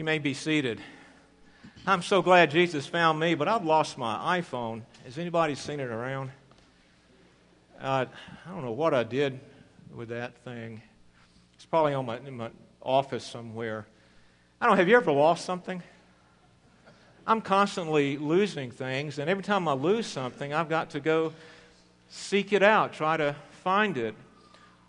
You may be seated. I'm so glad Jesus found me, but I've lost my iPhone. Has anybody seen it around? Uh, I don't know what I did with that thing. It's probably on my, in my office somewhere. I don't. Have you ever lost something? I'm constantly losing things, and every time I lose something, I've got to go seek it out, try to find it.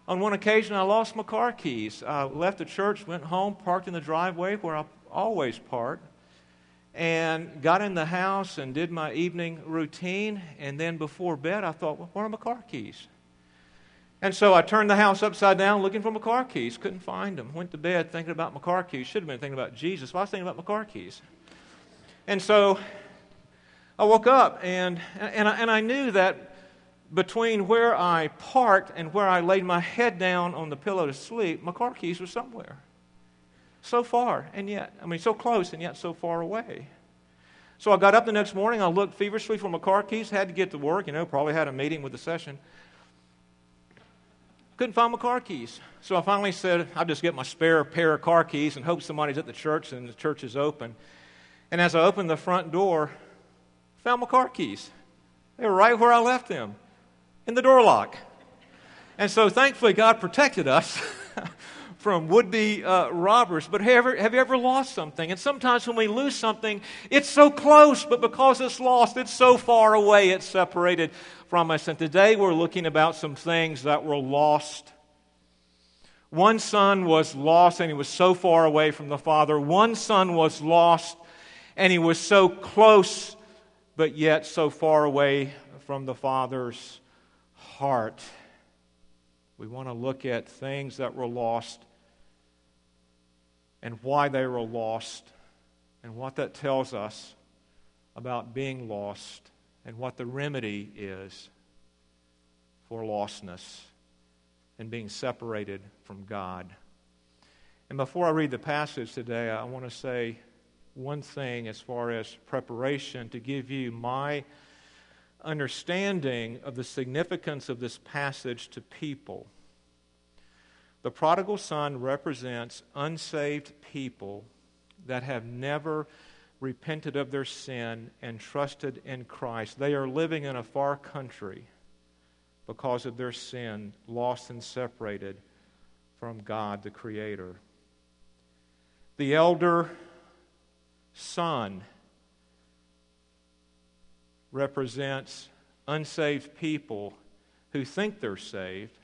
On one occasion, I lost my car keys. I left the church, went home, parked in the driveway where I always park, and got in the house and did my evening routine. And then before bed, I thought, well, where are my car keys? And so I turned the house upside down looking for my car keys. Couldn't find them. Went to bed thinking about my car keys. Should have been thinking about Jesus. But I was thinking about my car keys. And so I woke up and, and, I, and I knew that between where I parked and where I laid my head down on the pillow to sleep, my car keys were somewhere. So far, and yet, I mean, so close and yet so far away. So I got up the next morning. I looked feverishly for my car keys, had to get to work, you know, probably had a meeting with the session. Couldn't find my car keys. So I finally said, I'll just get my spare pair of car keys and hope somebody's at the church and the church is open. And as I opened the front door, found my car keys. They were right where I left them in the door lock. And so thankfully, God protected us from would be uh, robbers. But have, ever, have you ever lost something? And sometimes when we lose something, it's so close, but because it's lost, it's so far away, it's separated from us. And today we're looking about some things that were lost. One son was lost and he was so far away from the father. One son was lost and he was so close, but yet so far away from the father's heart. We want to look at things that were lost and why they were lost and what that tells us about being lost and what the remedy is for lostness and being separated from God. And before I read the passage today, I want to say one thing as far as preparation to give you my understanding of the significance of this passage to people. The prodigal son represents unsaved people that have never repented of their sin and trusted in Christ. They are living in a far country because of their sin, lost and separated from God, the Creator. The elder son represents unsaved people who think they're saved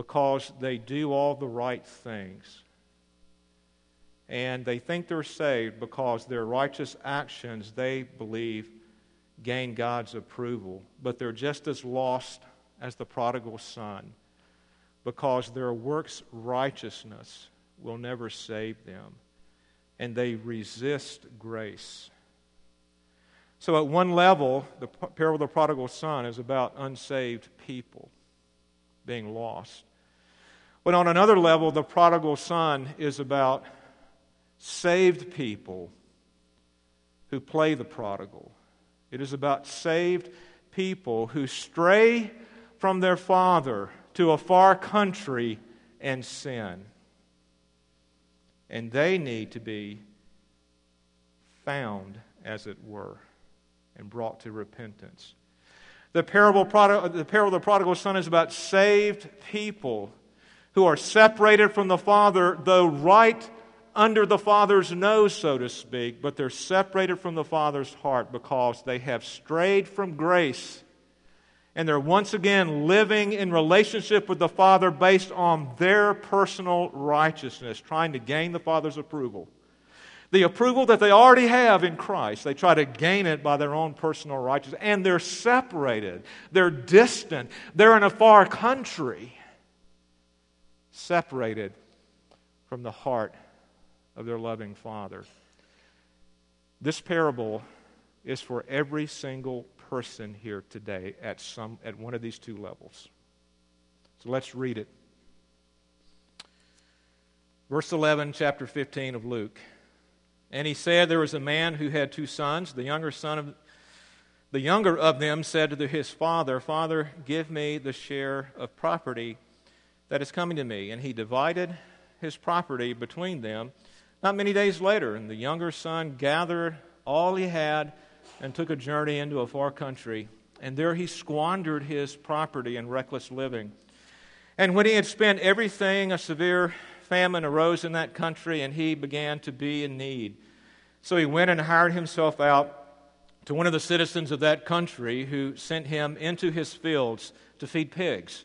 because they do all the right things. And they think they're saved because their righteous actions, they believe, gain God's approval. But they're just as lost as the prodigal son because their works' righteousness will never save them. And they resist grace. So, at one level, the parable of the prodigal son is about unsaved people being lost. But on another level, the prodigal son is about saved people who play the prodigal. It is about saved people who stray from their father to a far country and sin. And they need to be found, as it were and brought to repentance. The parable, the parable of the prodigal son is about saved people who are separated from the Father, though right under the Father's nose, so to speak, but they're separated from the Father's heart because they have strayed from grace. And they're once again living in relationship with the Father based on their personal righteousness, trying to gain the Father's approval. The approval that they already have in Christ, they try to gain it by their own personal righteousness. And they're separated, they're distant, they're in a far country, separated from the heart of their loving Father. This parable is for every single person here today at, some, at one of these two levels. So let's read it. Verse 11, chapter 15 of Luke. And he said, There was a man who had two sons. The younger son of the younger of them said to his father, Father, give me the share of property that is coming to me. And he divided his property between them. Not many days later, and the younger son gathered all he had and took a journey into a far country. And there he squandered his property in reckless living. And when he had spent everything, a severe famine arose in that country, and he began to be in need. So he went and hired himself out to one of the citizens of that country who sent him into his fields to feed pigs.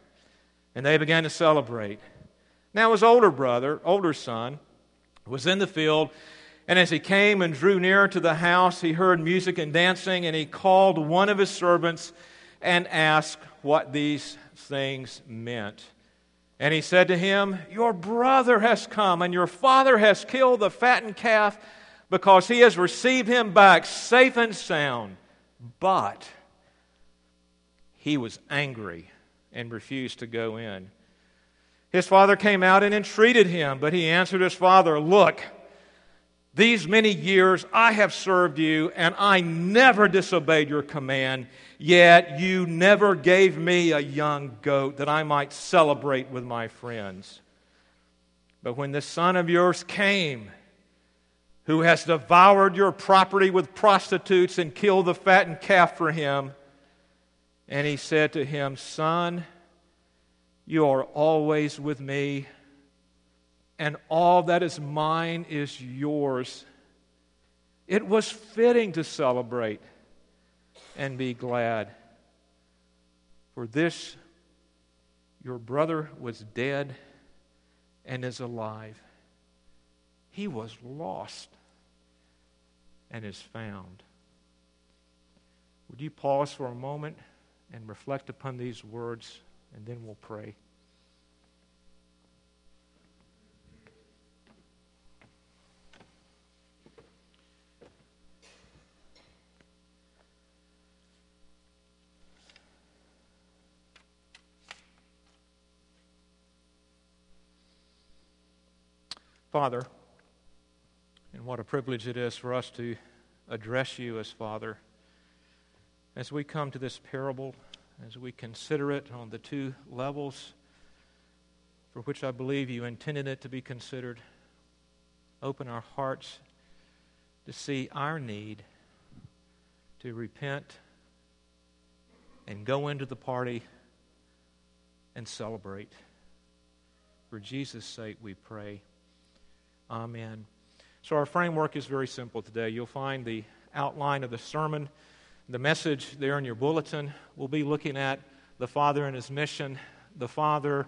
And they began to celebrate. Now his older brother, older son, was in the field, and as he came and drew near to the house, he heard music and dancing, and he called one of his servants and asked what these things meant. And he said to him, Your brother has come, and your father has killed the fattened calf because he has received him back safe and sound. But he was angry and refused to go in. His father came out and entreated him, but he answered his father, Look, these many years I have served you, and I never disobeyed your command, yet you never gave me a young goat that I might celebrate with my friends. But when this son of yours came, who has devoured your property with prostitutes and killed the fattened calf for him. And he said to him, Son, you are always with me, and all that is mine is yours. It was fitting to celebrate and be glad. For this, your brother was dead and is alive he was lost and is found. Would you pause for a moment and reflect upon these words, and then we'll pray. Father, and what a privilege it is for us to address you as Father. As we come to this parable, as we consider it on the two levels for which I believe you intended it to be considered, open our hearts to see our need to repent and go into the party and celebrate. For Jesus' sake, we pray. Amen. So, our framework is very simple today. You'll find the outline of the sermon, the message there in your bulletin. We'll be looking at the Father and his mission, the Father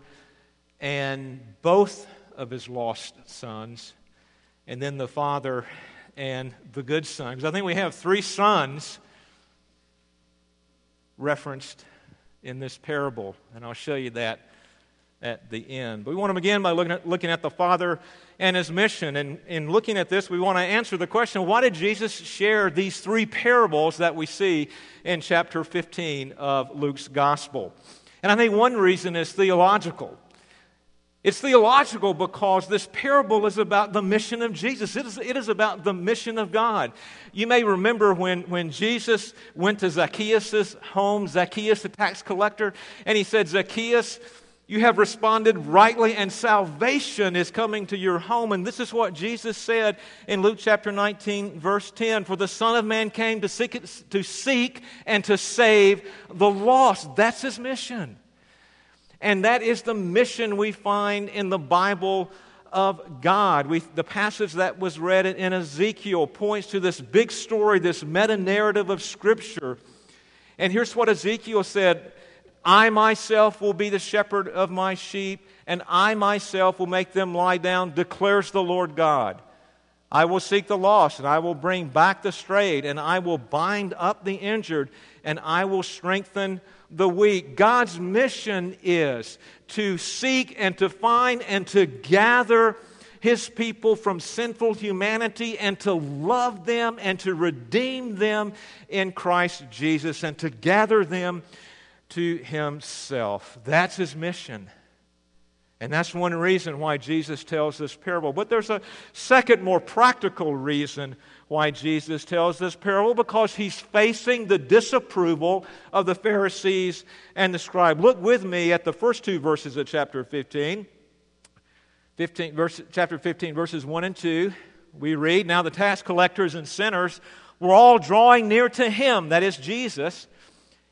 and both of his lost sons, and then the Father and the good son. Because I think we have three sons referenced in this parable, and I'll show you that at the end. But we want to begin by looking at, looking at the Father and his mission. And in looking at this, we want to answer the question why did Jesus share these three parables that we see in chapter 15 of Luke's gospel? And I think one reason is theological. It's theological because this parable is about the mission of Jesus. It is, it is about the mission of God. You may remember when, when Jesus went to Zacchaeus' home, Zacchaeus, the tax collector, and he said, Zacchaeus, You have responded rightly, and salvation is coming to your home. And this is what Jesus said in Luke chapter 19, verse 10 For the Son of Man came to seek, to seek and to save the lost. That's his mission. And that is the mission we find in the Bible of God. We, the passage that was read in Ezekiel points to this big story, this meta narrative of Scripture. And here's what Ezekiel said I myself will be the shepherd of my sheep, and I myself will make them lie down, declares the Lord God. I will seek the lost, and I will bring back the strayed, and I will bind up the injured, and I will strengthen the weak. God's mission is to seek and to find and to gather his people from sinful humanity and to love them and to redeem them in Christ Jesus and to gather them to himself. That's his mission. And that's one reason why Jesus tells this parable. But there's a second, more practical reason why Jesus tells this parable because he's facing the disapproval of the Pharisees and the scribe. Look with me at the first two verses of chapter 15. 15 verse, chapter 15, verses 1 and 2. We read, Now the tax collectors and sinners were all drawing near to him, that is Jesus.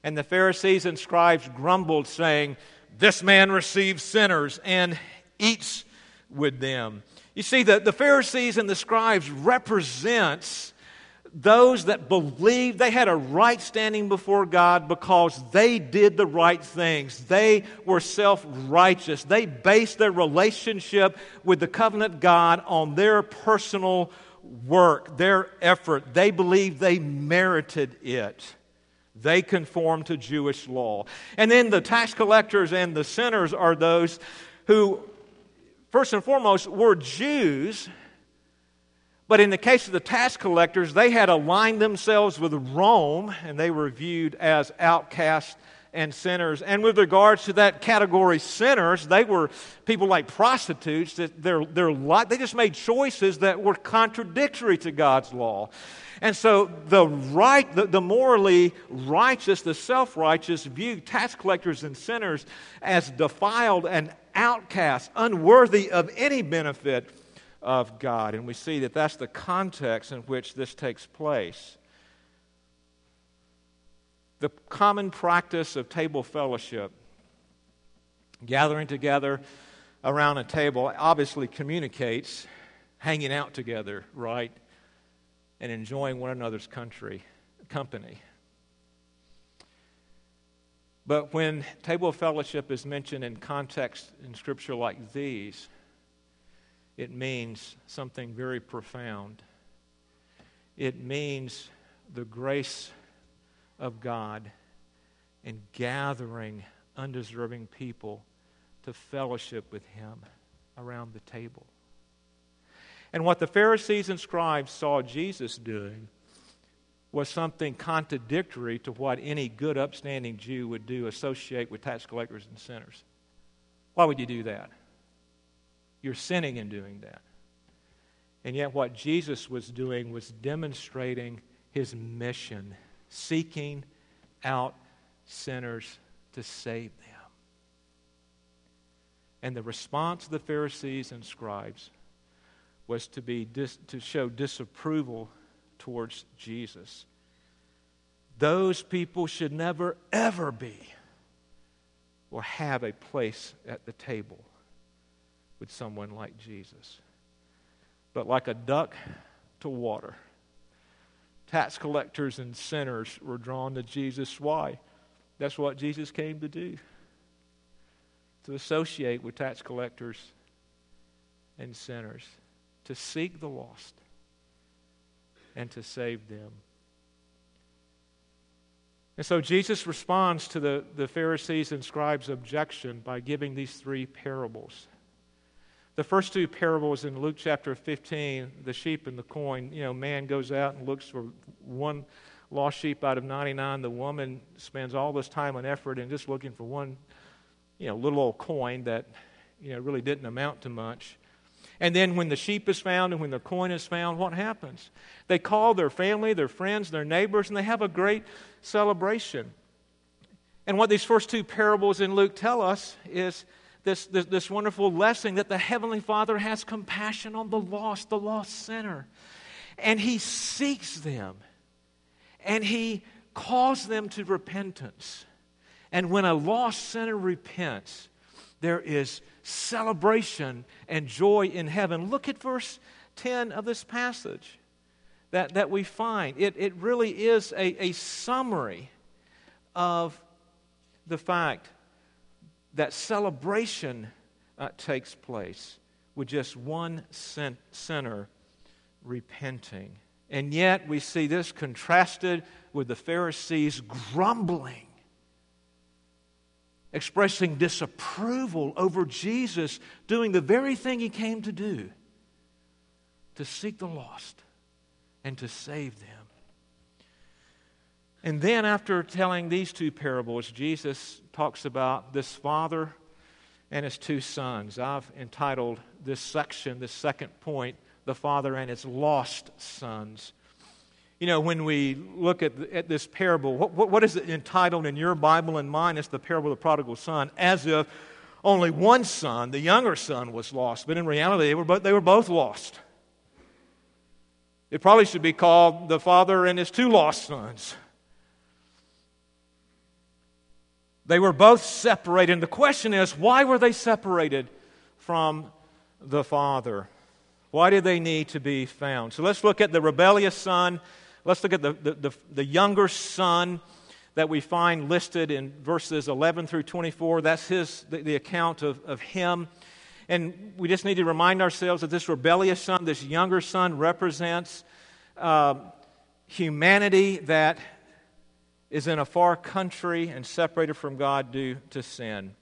And the Pharisees and scribes grumbled, saying, This man receives sinners and eats with them. You see, the, the Pharisees and the scribes represents those that believed they had a right standing before God because they did the right things. They were self righteous. They based their relationship with the covenant God on their personal work, their effort. They believed they merited it. They conform to Jewish law. And then the tax collectors and the sinners are those who, first and foremost, were Jews. But in the case of the tax collectors, they had aligned themselves with Rome and they were viewed as outcasts and sinners. And with regards to that category, sinners, they were people like prostitutes. That their, their life, they just made choices that were contradictory to God's law. And so the right, the, the morally righteous, the self-righteous view tax collectors and sinners as defiled and outcast, unworthy of any benefit of God. And we see that that's the context in which this takes place. The common practice of table fellowship, gathering together around a table, obviously communicates hanging out together, right? And enjoying one another's country, company. But when table of fellowship is mentioned in context in Scripture like these, it means something very profound. It means the grace of God in gathering undeserving people to fellowship with Him around the table. And what the Pharisees and scribes saw Jesus doing was something contradictory to what any good, upstanding Jew would do, associate with tax collectors and sinners. Why would you do that? You're sinning in doing that. And yet, what Jesus was doing was demonstrating his mission, seeking out sinners to save them. And the response of the Pharisees and scribes was to, be dis, to show disapproval towards Jesus. Those people should never, ever be or have a place at the table with someone like Jesus. But like a duck to water, tax collectors and sinners were drawn to Jesus. Why? That's what Jesus came to do to associate with tax collectors and sinners to seek the lost and to save them. And so Jesus responds to the, the Pharisees and scribes' objection by giving these three parables. The first two parables in Luke chapter 15, the sheep and the coin, you know, man goes out and looks for one lost sheep out of 99. The woman spends all this time and effort in just looking for one, you know, little old coin that, you know, really didn't amount to much. And then when the sheep is found and when the coin is found, what happens? They call their family, their friends, their neighbors, and they have a great celebration. And what these first two parables in Luke tell us is this, this, this wonderful lesson that the Heavenly Father has compassion on the lost, the lost sinner. And He seeks them and He calls them to repentance. And when a lost sinner repents, there is celebration and joy in heaven. Look at verse 10 of this passage that, that we find. It, it really is a, a summary of the fact that celebration uh, takes place with just one sin- sinner repenting. And yet we see this contrasted with the Pharisees grumbling, expressing disapproval over Jesus doing the very thing he came to do to seek the lost and to save them. And then, after telling these two parables, Jesus talks about this father and his two sons. I've entitled this section, this second point, The Father and His Lost Sons. You know, when we look at, at this parable, what, what, what is it entitled in your Bible and mine? It's the parable of the prodigal son, as if only one son, the younger son, was lost. But in reality, they were both, they were both lost. It probably should be called the father and his two lost sons. They were both separated. And the question is, why were they separated from the Father? Why did they need to be found? So let's look at the rebellious son. Let's look at the, the, the, the younger son that we find listed in verses 11 through 24. That's his, the, the account of, of him. And we just need to remind ourselves that this rebellious son, this younger son, represents uh, humanity that is in a far country and separated from God due to sin.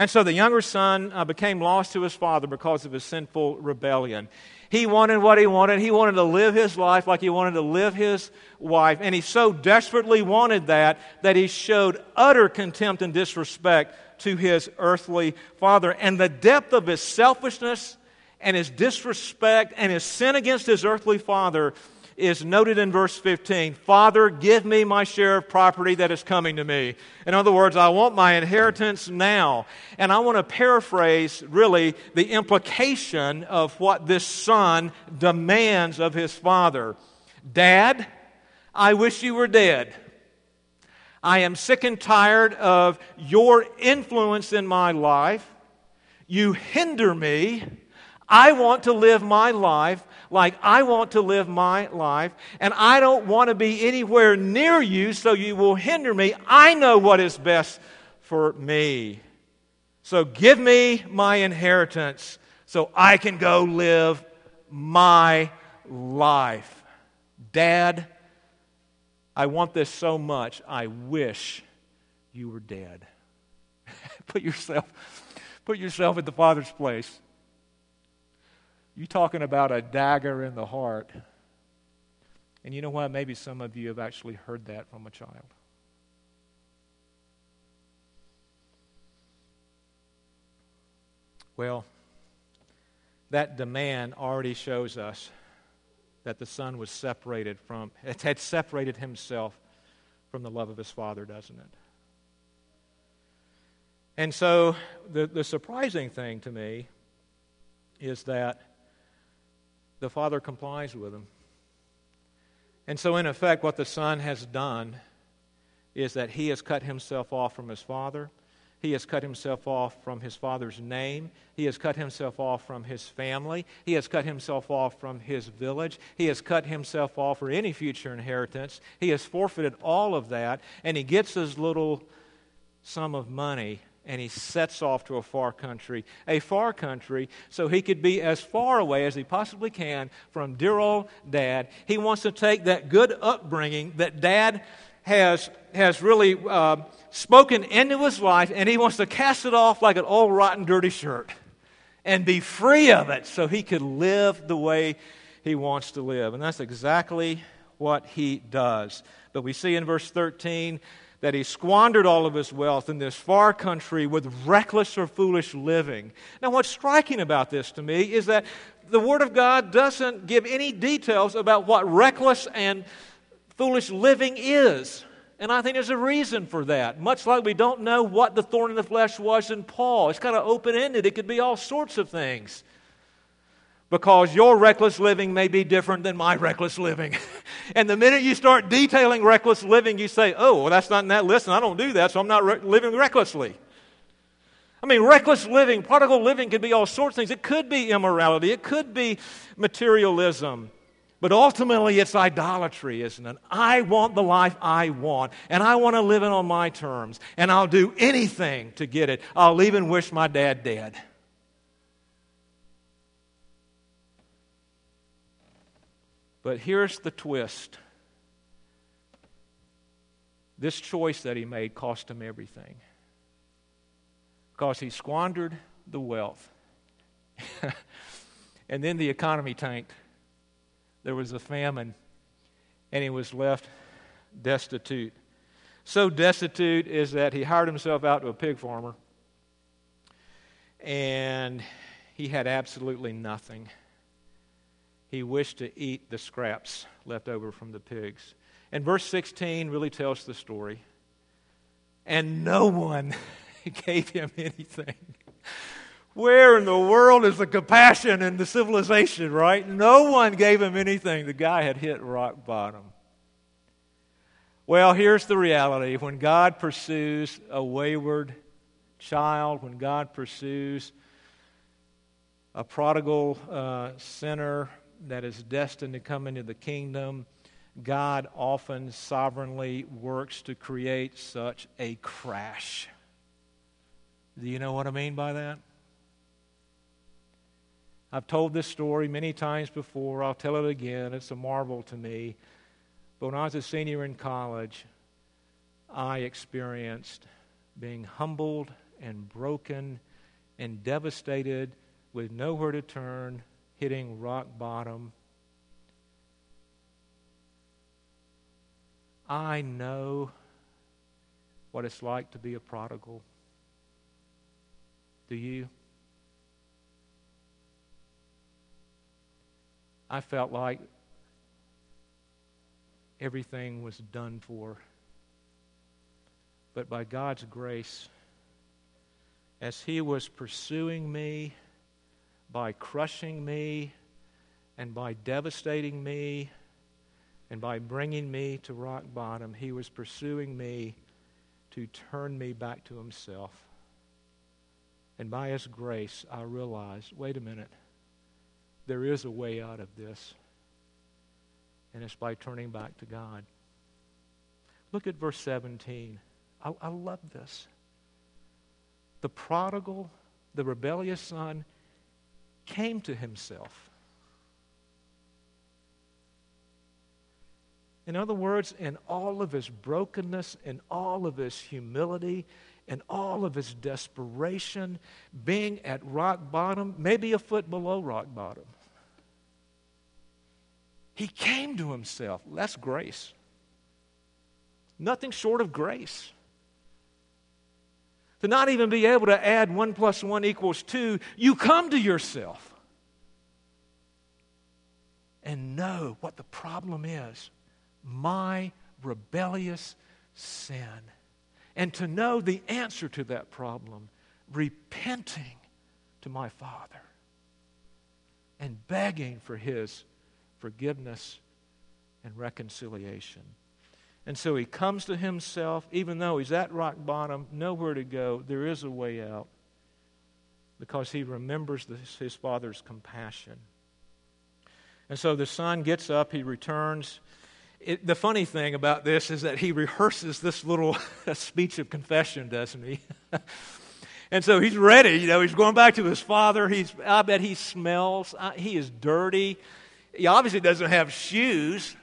And so the younger son uh, became lost to his father because of his sinful rebellion. He wanted what he wanted. He wanted to live his life like he wanted to live his wife. And he so desperately wanted that that he showed utter contempt and disrespect to his earthly father. And the depth of his selfishness and his disrespect and his sin against his earthly father is noted in verse 15 Father, give me my share of property that is coming to me. In other words, I want my inheritance now. And I want to paraphrase really the implication of what this son demands of his father Dad, I wish you were dead. I am sick and tired of your influence in my life. You hinder me. I want to live my life like I want to live my life, and I don't want to be anywhere near you so you will hinder me. I know what is best for me. So give me my inheritance so I can go live my life. Dad, I want this so much, I wish you were dead. put yourself put yourself in the father's place. You're talking about a dagger in the heart. And you know what? Maybe some of you have actually heard that from a child. Well, that demand already shows us that the son was separated from, it had separated himself from the love of his father, doesn't it? And so the, the surprising thing to me is that the Father complies with him. And so, in effect, what the Son has done is that he has cut himself off from his Father. He has cut himself off from his father's name. He has cut himself off from his family. He has cut himself off from his village. He has cut himself off for any future inheritance. He has forfeited all of that, and he gets his little sum of money and he sets off to a far country, a far country, so he could be as far away as he possibly can from dear old dad. He wants to take that good upbringing that dad has, has really uh, spoken into his life, and he wants to cast it off like an old, rotten, dirty shirt and be free of it so he could live the way he wants to live. And that's exactly what he does. But we see in verse 13 that he squandered all of his wealth in this far country with reckless or foolish living. Now, what's striking about this to me is that the Word of God doesn't give any details about what reckless and foolish living is. And I think there's a reason for that. Much like we don't know what the thorn in the flesh was in Paul. It's kind of open ended, it could be all sorts of things. Because your reckless living may be different than my reckless living. and the minute you start detailing reckless living, you say, oh, well, that's not in that list, and I don't do that, so I'm not re- living recklessly. I mean, reckless living, prodigal living could be all sorts of things. It could be immorality, it could be materialism. But ultimately, it's idolatry, isn't it? I want the life I want, and I want to live it on my terms, and I'll do anything to get it. I'll even wish my dad dead. But here's the twist this choice that he made cost him everything because he squandered the wealth. and then the economy tanked there was a famine, and he was left destitute. So destitute is that he hired himself out to a pig farmer, and he had absolutely nothing. He wished to eat the scraps left over from the pigs. And verse 16 really tells the story. And no one gave him anything. Where in the world is the compassion and the civilization, right? No one gave him anything. The guy had hit rock bottom. Well, here's the reality when God pursues a wayward child, when God pursues a prodigal uh, sinner that is destined to come into the kingdom, God often sovereignly works to create such a crash. Do you know what I mean by that? I've told this story many times before. I'll tell it again. It's a marvel to me. But when I was a senior in college, I experienced being humbled and broken and devastated with nowhere to turn, hitting rock bottom. I know what it's like to be a prodigal. Do you? I felt like everything was done for. But by God's grace, as He was pursuing me, by crushing me, and by devastating me, and by bringing me to rock bottom, He was pursuing me to turn me back to Himself. And by His grace, I realized wait a minute there is a way out of this, and it's by turning back to God. Look at verse 17. I, I love this. The prodigal, the rebellious son, came to himself. In other words, in all of his brokenness, in all of his humility, in all of his desperation, being at rock bottom, maybe a foot below rock bottom, he came to himself. That's grace. Nothing short of grace. To not even be able to add one plus one equals two, you come to yourself and know what the problem is my rebellious sin. And to know the answer to that problem, repenting to my Father and begging for His forgiveness and reconciliation. And so he comes to himself, even though he's at rock bottom, nowhere to go. There is a way out because he remembers this, his father's compassion. And so the son gets up, he returns. It, the funny thing about this is that he rehearses this little speech of confession, doesn't he? and so he's ready. You know, he's going back to his father. He's, I bet he smells. Uh, he is dirty. He obviously doesn't have shoes.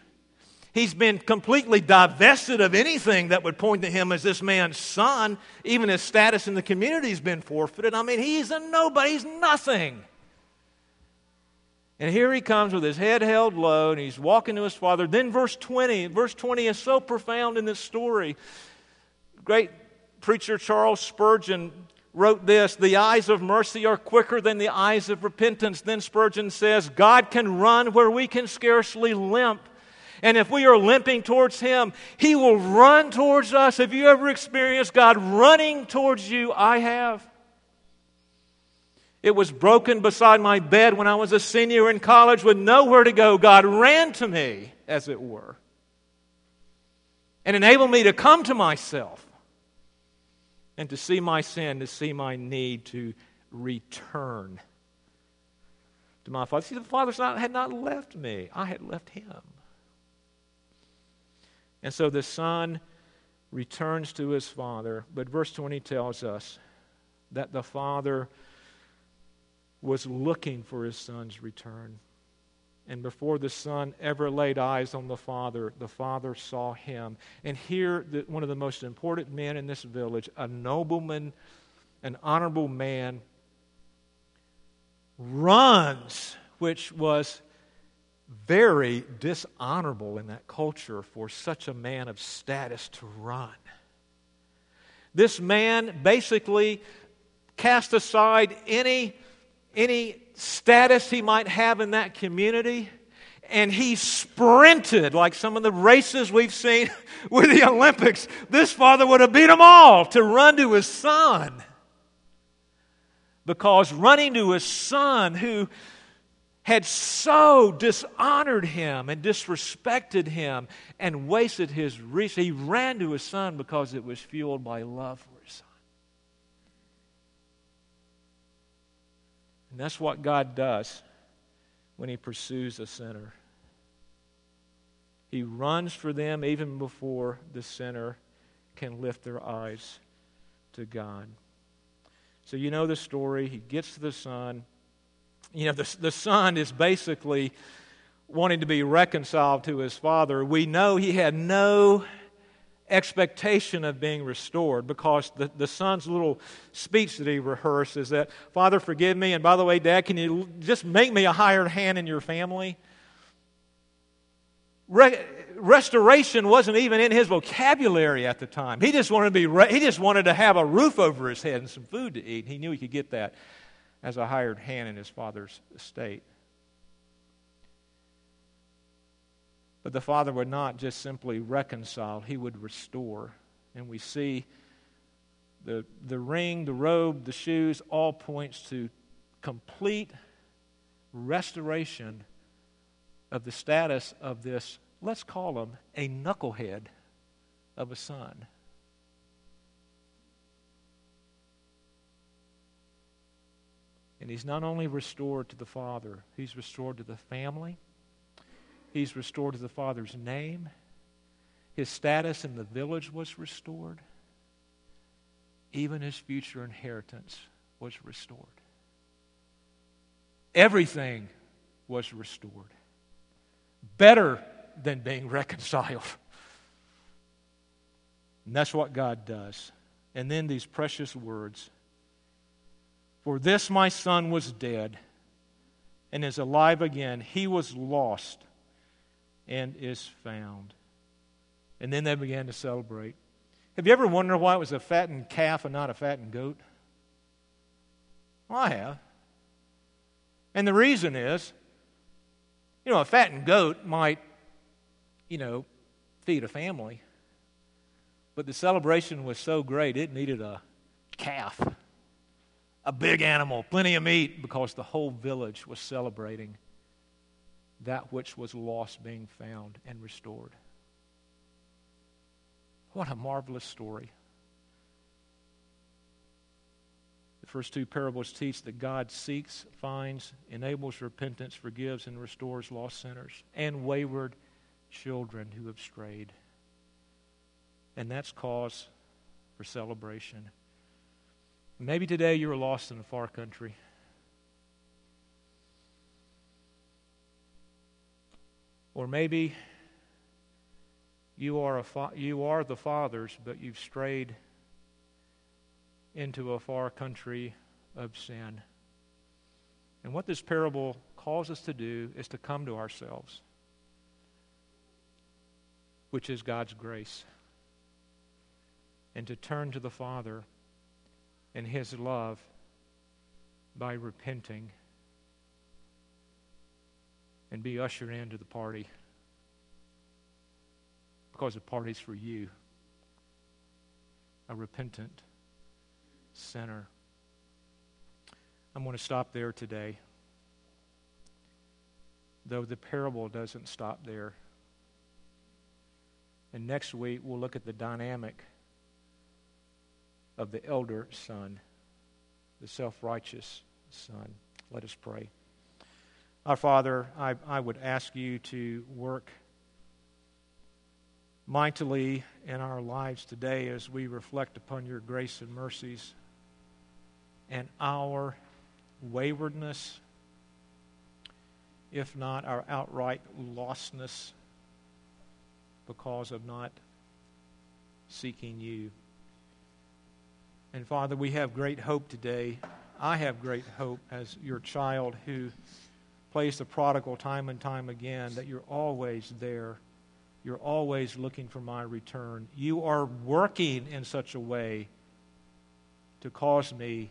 He's been completely divested of anything that would point to him as this man's son. Even his status in the community has been forfeited. I mean, he's a nobody, he's nothing. And here he comes with his head held low and he's walking to his father. Then, verse 20. Verse 20 is so profound in this story. Great preacher Charles Spurgeon wrote this The eyes of mercy are quicker than the eyes of repentance. Then Spurgeon says, God can run where we can scarcely limp, And if we are limping towards Him, He will run towards us. Have you ever experienced God running towards you? I have. It was broken beside my bed when I was a senior in college with nowhere to go. God ran to me, as it were, and enabled me to come to myself and to see my sin, to see my need to return to my Father. See, the Father had not left me, I had left him. And so the Son returns to his Father. But verse 20 tells us that the Father was looking for his Son's return. And before the Son ever laid eyes on the Father, the Father saw him. And here, the, one of the most important men in this village, a nobleman, an honorable man, runs, which was very dishonorable in that culture for such a man of status to run. This man basically cast aside any, any status he might have in that community and he sprinted like some of the races we've seen with the Olympics. This father would have beat them all to run to his son. Because running to his son, who had so dishonored him and disrespected him and wasted his resources. He ran to his son because it was fueled by love for his son. And that's what God does when he pursues a sinner. He runs for them even before the sinner can lift their eyes to God. So you know the story. He gets to the son you know, the, the son is basically wanting to be reconciled to his father. We know he had no expectation of being restored because the, the son's little speech that he rehearsed is that, Father, forgive me, and by the way, Dad, can you just make me a hired hand in your family? Re- restoration wasn't even in his vocabulary at the time. He just wanted to be re- he just wanted to have a roof over his head and some food to eat. He knew he could get that as a hired hand in his father's estate. But the father would not just simply reconcile, he would restore. And we see the, the ring, the robe, the shoes, all points to complete restoration of the status of this, let's call him a knucklehead of a son. And he's not only restored to the Father, he's restored to the family, he's restored to the Father's name, his status in the village was restored, even his future inheritance was restored. Everything was restored. Better than being reconciled. And that's what God does. And then these precious words for this my son was dead and is alive again. He was lost and is found. And then they began to celebrate. Have you ever wondered why it was a fattened calf and not a fattened goat? Well, I have. And the reason is, you know, a fattened goat might, you know, feed a family. But the celebration was so great, it needed a calf a big animal, plenty of meat, because the whole village was celebrating that which was lost being found and restored. What a marvelous story. The first two parables teach that God seeks, finds, enables repentance, forgives, and restores lost sinners and wayward children who have strayed. And that's cause for celebration. Maybe today you are lost in a far country. Or maybe you are, a fa- you are the fathers, but you've strayed into a far country of sin. And what this parable calls us to do is to come to ourselves, which is God's grace, and to turn to the Father in His love by repenting and be ushered into the party because the party's for you, a repentant sinner. I'm going to stop there today, though the parable doesn't stop there. And next week, we'll look at the dynamic of the elder son, the self righteous son. Let us pray. Our Father, I, I would ask you to work mightily in our lives today as we reflect upon your grace and mercies and our waywardness, if not our outright lostness because of not seeking you. And Father, we have great hope today. I have great hope as your child who plays the prodigal time and time again that you're always there you're always looking for my return. You are working in such a way to cause me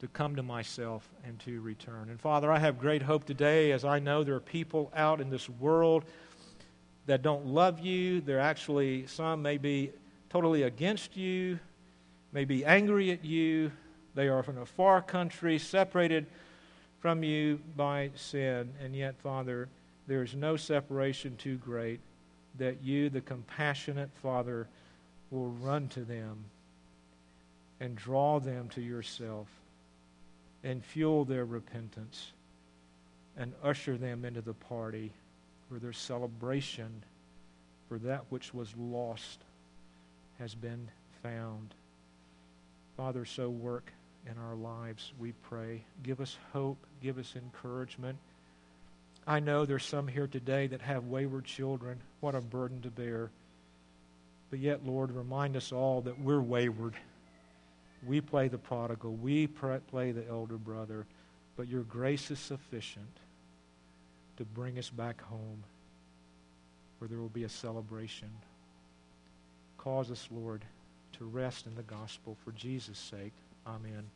to come to myself and to return. And Father, I have great hope today as I know there are people out in this world that don't love you. They're actually, some may be totally against you, may be angry at you. They are from a far country, separated from you by sin. And yet, Father, there is no separation too great that you, the compassionate Father, will run to them and draw them to yourself and fuel their repentance and usher them into the party where their celebration for that which was lost has been found. Father, so work in our lives, we pray. Give us hope, give us encouragement. I know there's some here today that have wayward children. What a burden to bear. But yet, Lord, remind us all that we're wayward. We play the prodigal, we play the elder brother, but your grace is sufficient to bring us back home where there will be a celebration. Cause us, Lord, to rest in the gospel for Jesus' sake. Amen.